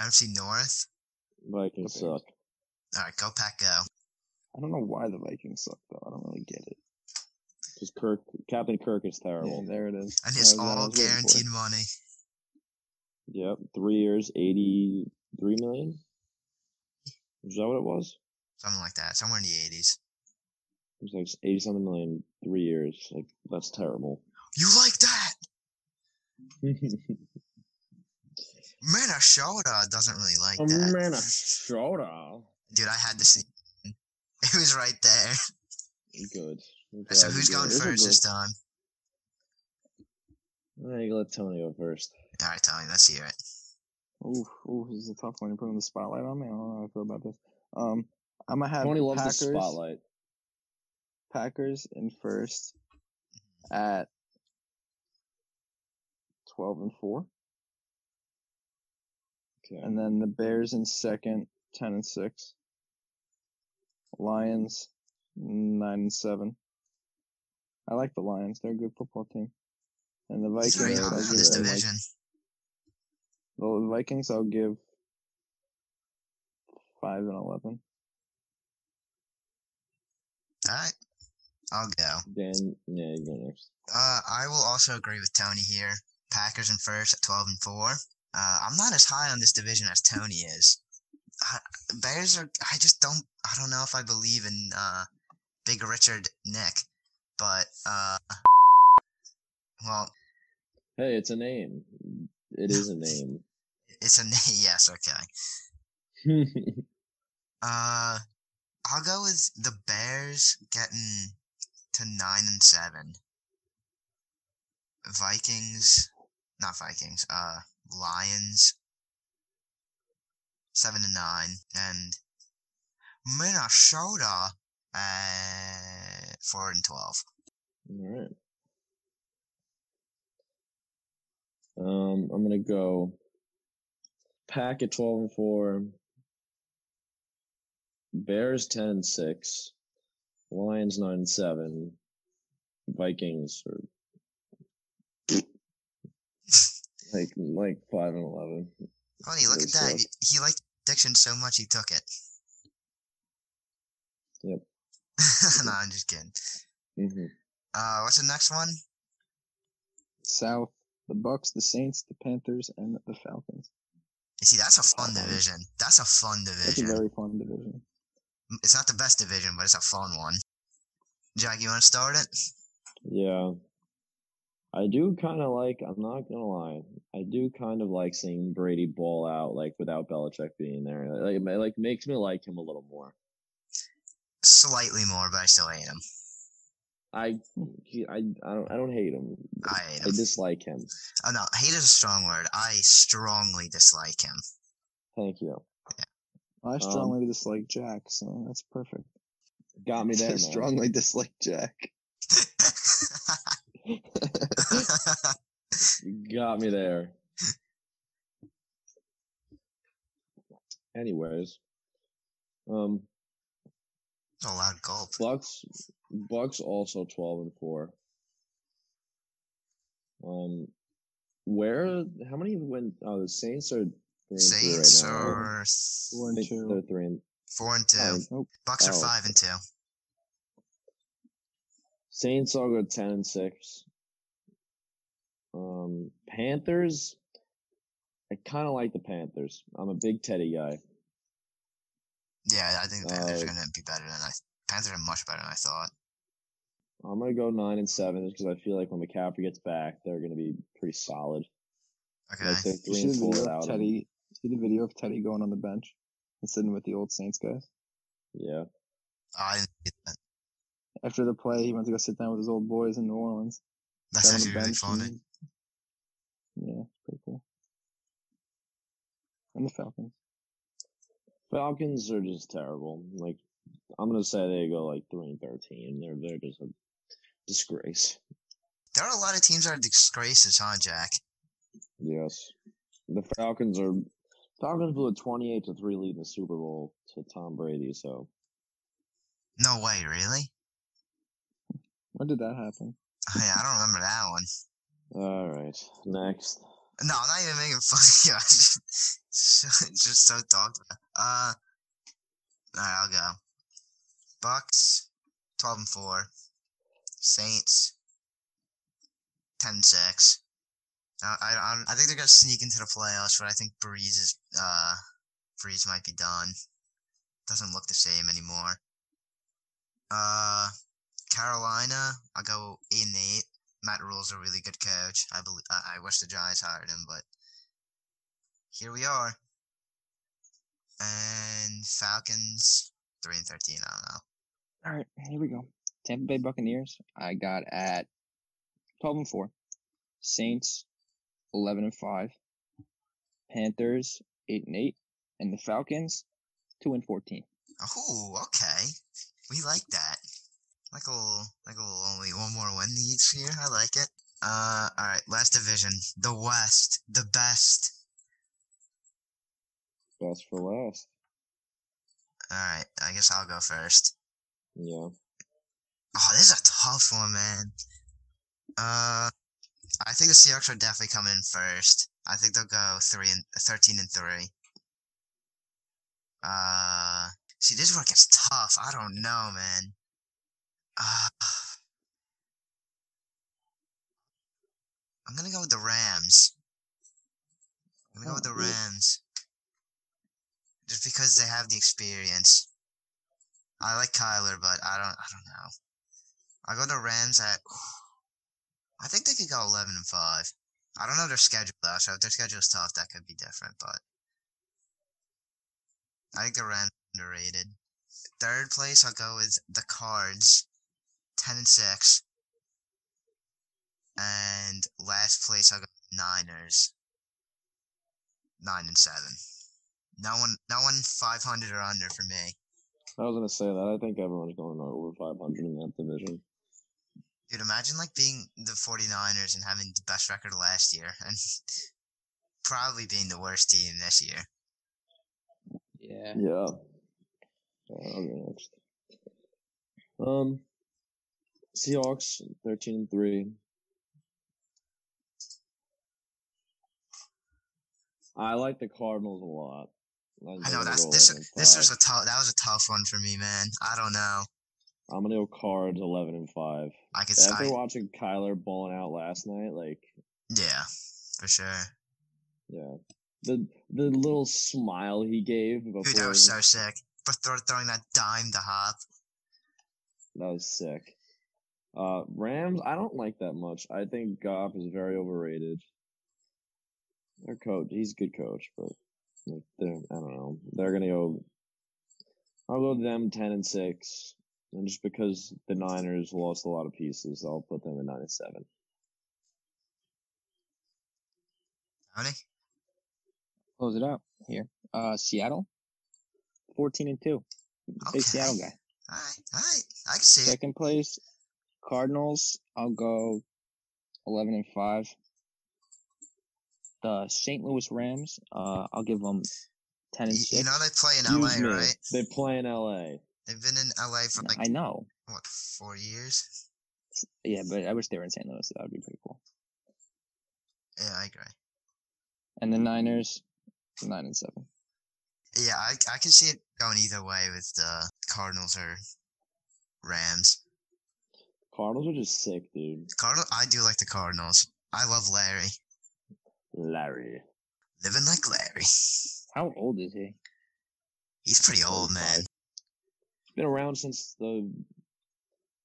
NFC North.
Vikings suck.
All right, go Pack, go.
I don't know why the Vikings suck though. I don't really get it.
Because Kirk, Captain Kirk is
Yeah,
terrible.
there it is.
And it's
was what I
all
was waiting for.
guaranteed money.
Yep, three years, eighty-three million. Is that what it was?
Something like that. Somewhere in the 80s.
It was like eighty something million, three years. Like that's terrible.
You like that? Minnesota doesn't really like that.
Minnesota.
Dude, I had to see. It was right there.
Good.
So who's
you
going
did.
first this time?
Alright, you let Tony go first.
All right, Tony, let's hear it.
Ooh, ooh, this is a tough one. You're putting the spotlight on me. I don't know how I feel about this. Um, I'm gonna have
Tony loves
Packers,
the spotlight.
Packers in first at twelve and four,
Okay.
and then the Bears in second, ten and six. Lions nine and seven. I like the Lions. They're a good football team. And the Vikings,
Yeah,
hard
I'll give
this
it, like,
division.
the Vikings, I'll give five and eleven.
All right, I'll go.
Dan, yeah, you go next.
Uh, I will also agree with Tony here. Packers in first at 12 and 4. Uh, I'm not as high on this division as Tony is. I, Bears are, I just don't, I don't know if I believe in, uh, Big Richard Nick, but, uh, well,
Hey, it's a name. It is a name.
it's a, name. yes, okay. Uh, I'll go with the Bears getting to 9 and 7. Vikings, not Vikings, uh, Lions, 7 and 9, and Minnesota, uh, 4 and 12.
All right. Um, I'm gonna go Pack at twelve and four, Bears ten and six, Lions nine and seven, Vikings are like like five and eleven.
Funny, look at that. he liked diction so much he took it.
Yep.
no, I'm just kidding.
Mm-hmm.
Uh, what's the next one?
South, the Bucks, the Saints, the Panthers, and the Falcons.
You see, that's a fun division. That's a fun
That's a
division.
very fun division.
It's not the best division, but it's a fun one. Jack, you want to start it?
Yeah. I do kind of like, I'm not going to lie, I do kind of like seeing Brady ball out, like, without Belichick being there. Like, it, like makes me like him a little more.
Slightly more, but I still hate him.
I, he, I, I don't, I don't hate him.
I hate
I dislike him.
Oh no, hate is a strong word. I strongly dislike him.
Thank you.
I um strongly dislike Jack, so that's perfect.
Got me there,
I strongly dislike Jack.
Got me there. Anyways, um,
a loud gulp.
Bucks, Bucks also twelve and four. Um, where? How many went? Oh, the Saints are three and
Saints
two right now.
are
Four and two.
they're three and
four and two.
oh.
Bucks are
oh.
five and two.
Saints all go ten and six. Um, Panthers. I kind of like the Panthers. I'm a big Teddy guy.
Yeah, I think the Panthers are
Uh,
gonna be better than I Panthers are much better than I thought.
I'm gonna go nine and seven just because I feel like when McCaffrey gets back, they're gonna be pretty solid.
Okay.
Like they're
You
three
see
and
the
four
video of. Teddy? See the video of Teddy going on the bench and sitting with the old Saints guys.
Yeah.
I didn't get that.
After the play, he went to go sit down with his old boys in New Orleans.
That's
Sat on the
actually really funny.
and- Yeah, pretty cool. And the Falcons.
Falcons are just terrible. Like I'm gonna say they go like three and thirteen. They're they're just a disgrace.
There are a lot of teams that are disgraces, huh, Jack?
Yes. The Falcons are Falcons blew a twenty eight to three lead in the Super Bowl to Tom Brady, so
No way, really?
When did that happen?
Hey, I don't remember that one.
all right. Next.
No, I'm not even making fun of you. I just, just so talked about. Uh, alright, I'll go. Bucks, twelve and four. Saints, 10 and six. I, I, I- I think they're gonna sneak into the playoffs, but I think Brees is uh, Brees might be done. Doesn't look the same anymore. Uh, Carolina, I'll go eight and eight. Matt Rhule's a really good coach. I believe. I, I wish the Giants hired him, but here we are. And Falcons three and thirteen. I don't know.
All right, here we go. Tampa Bay Buccaneers. I got at twelve and four. Saints, eleven and five. Panthers, eight and eight, and the Falcons, two and fourteen.
Oh, okay. We like that. Like a little, like a little only one more win each year. I like it. Uh, all right. Last division, the West, the best.
Best for last.
All right. I guess I'll go first.
Yeah.
Oh, this is a tough one, man. Uh, I think the Seahawks are definitely coming in first. I think they'll go three and thirteen and three. Uh, see, this one gets tough. I don't know, man. Uh, I'm gonna go with the Rams. I'm gonna go with the
Oh.
Rams. Just because they have the experience. I like Kyler, but I don't. I don't know. I go to Rams at. I think they could go eleven and five. I don't know their schedule though, so if their schedule is tough, that could be different. But I think the Rams underrated. Third place, I'll go with the Cards, ten and six. And last place, I got go with Niners, nine and seven. No one, no one five hundred or under for me.
I was gonna say that. I think everyone's going over five hundred in that division.
Dude, imagine like being the 49ers and having the best record last year and probably being the worst team this year.
Yeah.
Yeah. I'll go next. Um, Seahawks thirteen and three. I like the Cardinals a lot.
I know that's this this was a tough that was a tough one for me, man. I don't know.
I'm gonna go Cards eleven and five.
I could
After
I,
watching Kyler balling out last night, like
yeah, for sure.
yeah, the the little smile he gave before
Dude, that was so sick. For throw, throwing that dime to Hop.
that was sick. Uh, Rams, I don't like that much. I think Goff is very overrated. Their coach, he's a good coach, but like they're, I don't know. They're gonna go. I'll go them ten and six, and just because the Niners lost a lot of pieces, I'll put them at nine and seven.
Tony?
Close it out here. Uh, Seattle, fourteen and two.
Okay.
Big Seattle guy.
Alright, alright. I can see it.
Second place, Cardinals. I'll go eleven and five. The St. Louis Rams. Uh, I'll give them ten and
You,
six.
you know they play in
Excuse
LA,
me,
right?
They play in L.A.
They've been in LA for like
I know.
what, four years?
Yeah, but I wish they were in St. Louis. That would be pretty cool.
Yeah, I agree.
And the Niners, nine and seven.
Yeah, I I can see it going either way with the Cardinals or Rams.
Cardinals are just sick, dude.
Cardinal, I do like the Cardinals. I love Larry.
Larry.
Living like Larry.
How old is he?
He's pretty old, man.
been around since the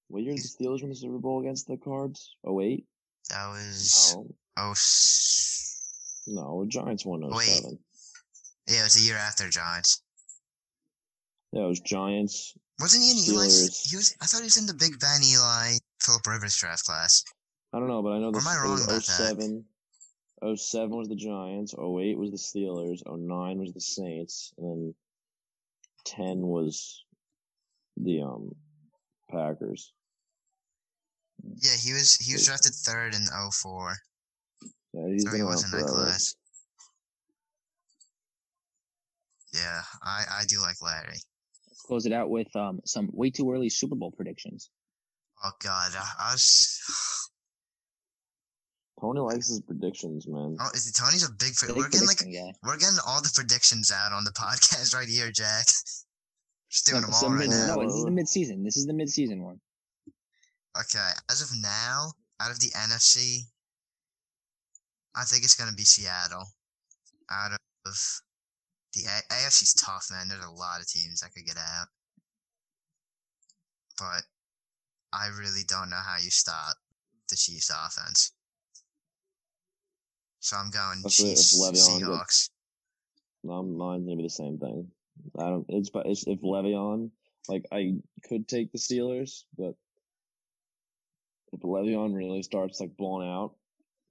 what year did the Steelers win the Super Bowl against the Cards? Oh eight.
That was
No,
oh
no, Giants won
oh
Wait.
yeah, it was the year after Giants.
Yeah, it was Giants.
Wasn't he in Eli's?
Steelers.
He was. I thought he was in the Big Ben Eli Philip Rivers draft class.
I don't know, but I know
Or
this
am I wrong about that?
07. 07 was the Giants. 08 was the Steelers. 09 was the Saints, and then 10 was the um Packers.
Yeah, he was. He was drafted third in 04.
Yeah, he's
So
been
he was in that
forever.
class. Yeah, I I do like Larry.
Let's close it out with um some way too early Super Bowl predictions.
Oh God, I, I was.
Tony likes his predictions, man.
Oh, is it Tony's a big. Pre-
Big
we're getting like
prediction guy.
we're getting all the predictions out on the podcast right here, Jack. Just doing
No,
them
so
all right
mid-
now.
no, this is the mid-season. This is the mid-season one.
Okay, as of now, out of the NFC, I think it's gonna be Seattle. Out of the AFC's tough, man. There's a lot of teams that could get out, but I really don't know how you stop the Chiefs' offense. So I'm going
Especially
Chiefs, Seahawks.
No, mine's gonna be the same thing. I don't. It's but it's, if Le'Veon, like I could take the Steelers, but if Le'Veon really starts like blowing out,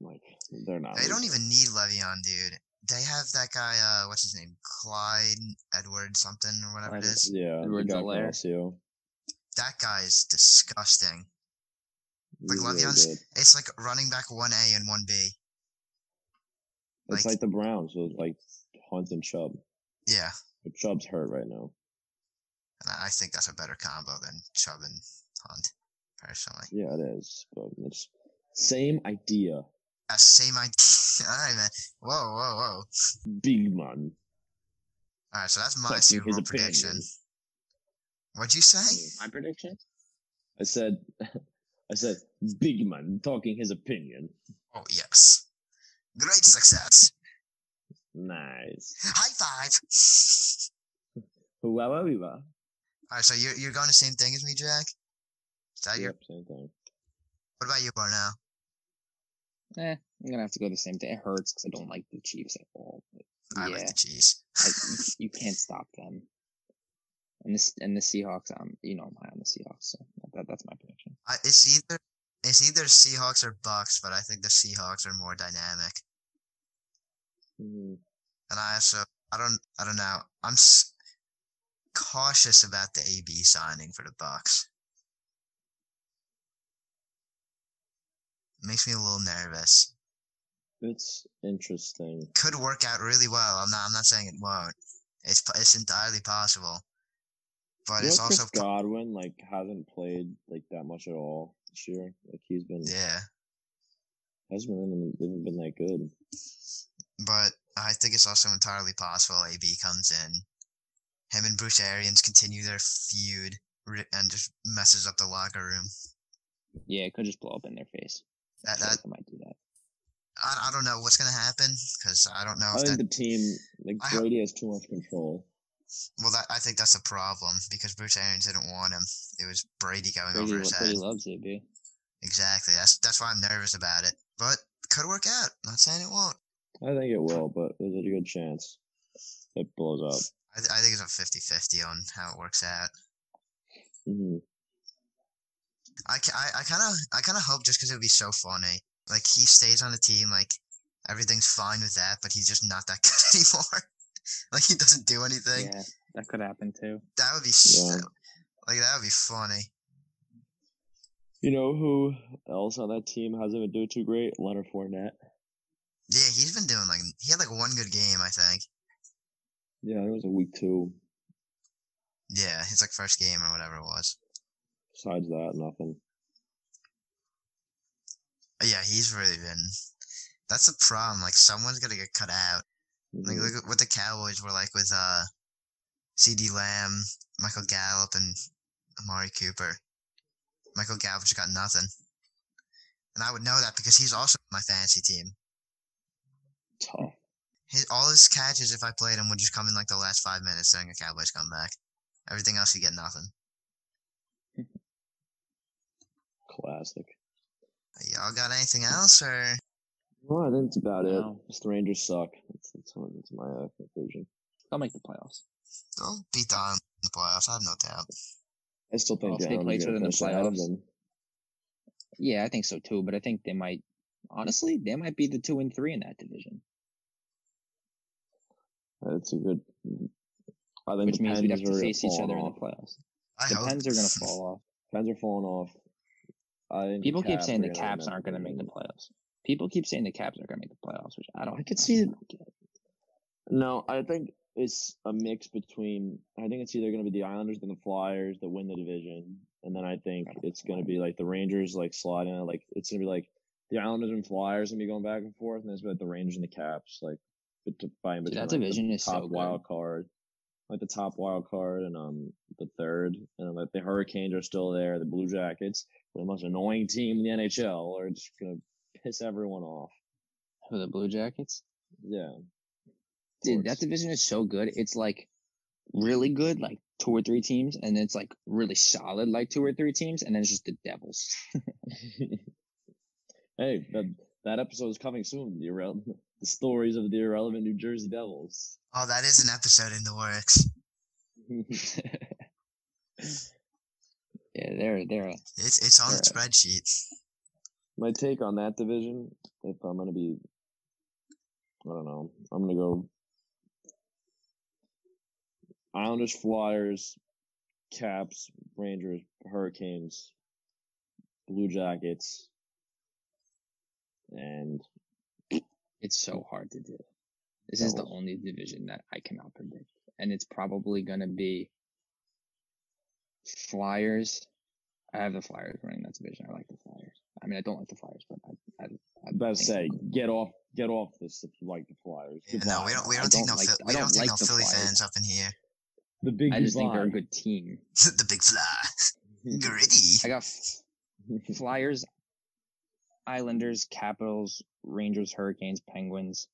like they're not.
They don't even need Le'Veon, dude. They have that guy. Uh, what's his name? Clyde Edward something or whatever it
Clyde.
Yeah, the
Edwards
guy from
Alaire.
LSU.
That guy is disgusting. Like
He's really
Le'Veon's,
good.
it's like running back one A and one B.
It's
like-
like the Browns with like Hunt and Chubb.
Yeah,
But Chubb's hurt right now.
and I I think that's a better combo than Chubb and Hunt, personally.
Yeah, it is. But it's same idea.
Same idea. All right, man. Whoa, whoa, whoa.
Big man.
All right, so that's my Super Bowl prediction.
opinion.
What'd you say?
My prediction?
I said, I said, big man talking his opinion.
Oh yes, great success.
Nice.
High five.
Wow, wow, wow.
All right, so you're you're going the same thing as me, Jack. Is that your?
Yep, same thing.
What about you, Barnell?
Eh, I'm gonna have to go the same thing. It hurts because I don't like the Chiefs at all.
I
yeah,
like the Chiefs.
I, you, you can't stop them. And this and the Seahawks, um, you know, I'm on the Seahawks, so that, that's my prediction.
I, it's either it's either Seahawks or Bucks, but I think the Seahawks are more dynamic.
Mhm.
And I also I don't I don't know. I'm s- cautious about the AB signing for the Bucks. Makes me a little nervous.
It's interesting.
Could work out really well. I'm not I'm not saying it won't. It's it's entirely possible. But
You
it's
know,
also
Chris Godwin like hasn't played like that much at all this year. Like he's been
yeah.
hasn't been even been that good.
But I think it's also entirely possible AB comes in. Him and Bruce Arians continue their feud and just messes up the locker room.
Yeah, it could just blow up in their face.
That,
I
that
like might do that.
I, I don't know what's gonna happen because I don't know
I think
that.
the team like
I
Brady has too much control.
Well, that I think that's a problem because Bruce Arians didn't want him. It was Brady going
Brady,
over his head.
Brady loves it, dude.
Exactly. That's that's why I'm nervous about it. But could work out. Not saying it won't.
I think it will, but there's a good chance it blows up.
I, I think it's a 50-50 on how it works out.
hmm
I kind of I kind of hope just because it would be so funny. Like he stays on the team, like everything's fine with that, but he's just not that good anymore. like he doesn't do anything.
Yeah, that could happen too.
That would be so,
Yeah.
like that would be funny.
You know who else on that team hasn't been doing too great? Leonard Fournette.
Yeah, he's been doing like he had like one good game, I think.
Yeah, it was a week two.
Yeah, his like first game or whatever it was.
Besides that, nothing.
Yeah, he's really been. That's the problem. Like someone's gonna get cut out. Like
Mhm.
look at what the Cowboys were like with uh, CeeDee Lamb, Michael Gallup, and Amari Cooper. Michael Gallup just got nothing, and I would know that because he's also my fantasy team.
Tough.
His, all his catches, if I played him, would just come in like the last five minutes during a Cowboys comeback. Everything else, you get nothing.
Classic.
Y'all got anything else or?
Well, I think that's about
No.
it. Just the Rangers suck. That's, that's, my- that's my uh, conclusion.
They'll make the playoffs.
They'll beat the in the playoffs. I have no doubt.
I still think
Well, if
the
they
Islanders
place
are
it in the
finish ahead of
playoffs.
them.
Yeah, I think so too. But I think they might, honestly, they might be the two and three in that division,
That's a good. I think
which means we'd have to face each
falling
other in the playoffs.
I
The
hope.
Pens are going to fall off.
Pens are falling off. I think
People keep saying the Caps aren't going to make the playoffs. People keep saying the Caps are going to make the playoffs, which I don't.
I could see-. No, I think it's a mix between. I think it's either going to be the Islanders and the Flyers that win the division, and then I think it's going to be like the Rangers like sliding. out, Like it's going to be like the Islanders and Flyers going to be going back and forth, and then it's like the Rangers and the Caps, like fighting
Dude,
between
that
like,
division
the
is so
top
good.
wild card, like the top wild card, and um the third, and like the Hurricanes are still there. The Blue Jackets, the most annoying team in the NHL, are just going to piss everyone off.
For the Blue Jackets,
Yeah.
dude, that division is so good. It's like really good, like two or three teams, and it's like really solid, like two or three teams, and then it's just the Devils.
hey, that that episode is coming soon. The, irre- the stories of the irrelevant New Jersey Devils.
Oh, that is an episode in the works.
yeah, they're they're
It's it's on the
Alright.
spreadsheet.
My take on that division, if I'm gonna be, I don't know, I'm gonna go Islanders, Flyers, Caps, Rangers, Hurricanes, Blue Jackets, and
it's so hard to do. This is the only division that I cannot predict, and it's probably gonna be Flyers. I have the Flyers winning that division. I like the Flyers. I mean, I don't like the Flyers, but I, I, I
I'm about to say,
they'll-
get off, get off this if you like the Flyers.
Yeah, no, we don't. We don't take
don't
no.
like-
Phil- we
don't
don't take
like
no Philly
Flyers.
fans up in here.
The big
I just think they're a good team.
the big fly, gritty.
I got F- Flyers, Islanders, Capitals, Rangers, Hurricanes, Penguins.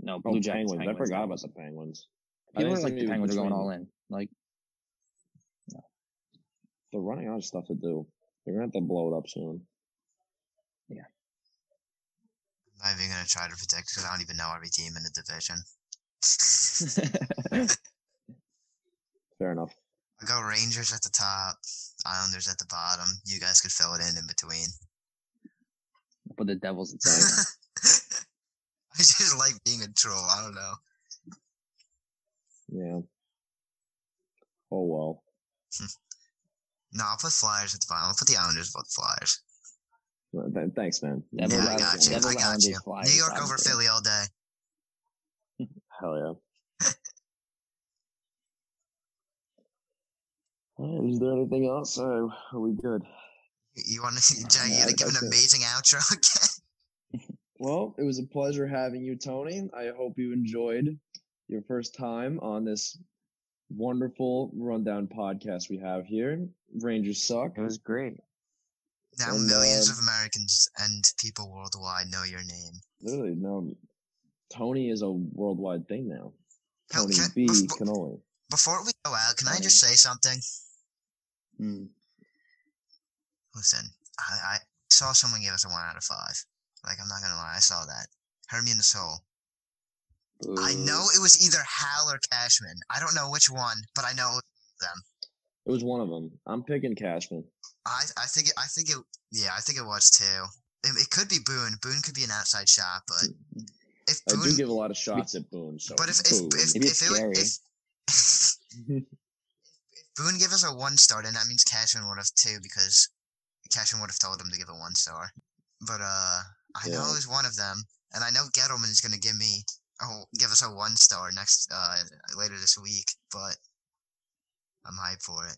No,
Oh,
Blue Jackets.
Penguins. I forgot about the Penguins. I
People
think
are like the Penguins are going all in. Like,
They're running out of stuff to do. They're gonna have to blow it up soon. Yeah.
I'm not even gonna try to predict because I don't even know every team in the division.
Fair enough.
I go Rangers at the top, Islanders at the bottom. You guys could fill it in in between.
but the Devils, it's
Fair
like,
I just like being a troll. I don't know.
Yeah. Oh well.
No, I'll put Flyers at the bottom. I'll put the Islanders above the Flyers.
Well, th- thanks, man.
Devils,
yeah, I got you.
Devils,
I got
Islanders,
you.
Flyers,
New York over Philly all day.
Hell yeah. Alright, is there anything else? Or are we good?
You want to, Jay? You gotta give an
that's it.
amazing outro again.
Well, it was a pleasure having you, Tony. I hope you enjoyed your first time on this wonderful rundown podcast we have here. Rangers suck.
It was great.
Now
And,
millions
uh,
of Americans and people worldwide know your name.
Literally, no. Tony is a worldwide thing now. Tony
can-
B.
bef-
Cannoli.
Before we go out, can I just say something?
Mm.
Listen, I, I saw someone give us a one out of five. Like I'm not gonna lie, I saw that. Hurt me in the soul. I know it was either Hal or Cashman. I don't know which one, but I know it was them.
It was one of them. I'm picking Cashman.
I I think it, I think it yeah I think it was too. It, it could be Boone. Boone could be an outside shot, but if
I
Boone,
do give a lot of shots at Boone. So
but if if
Boone.
if, if,
is
it, if, if Boone gave us a one star, then that means Cashman would have two because Cashman would have told him to give a one star. But uh, I know
Yeah.
it was one of them, and I know Gettleman is gonna give me oh give us a one star next uh later this week. But I'm hyped for it.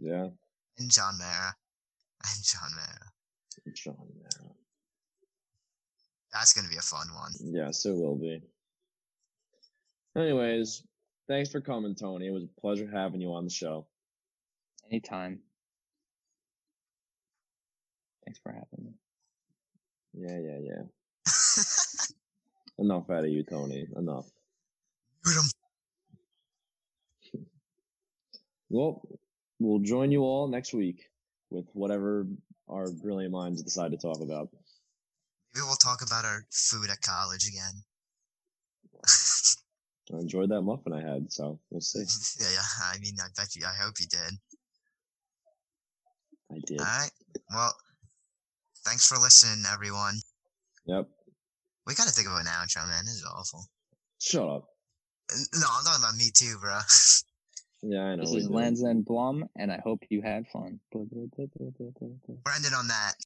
yeah,
and John Mara, and John Mara.
John Mara.
That's gonna be a fun one.
Yes, it will be. Anyways, thanks for coming, Tony. It was a pleasure having you on the show.
Anytime. Thanks for having me.
Yeah, yeah, yeah. Enough out of you, Tony. Enough. Well, we'll join you all next week with whatever our brilliant minds decide to talk about.
Maybe we'll talk about our food at college again.
I enjoyed that muffin I had, so we'll see.
yeah, yeah. I mean, I bet you. I hope you did.
I did.
All right. Well, thanks for listening, everyone.
Yep.
We gotta think of an outro, man. This is awful.
Shut up.
No, I'm talking about me too, bro.
Yeah, I know.
This is
do.
Lanza and Blum, and I hope you had fun.
We're ending on that.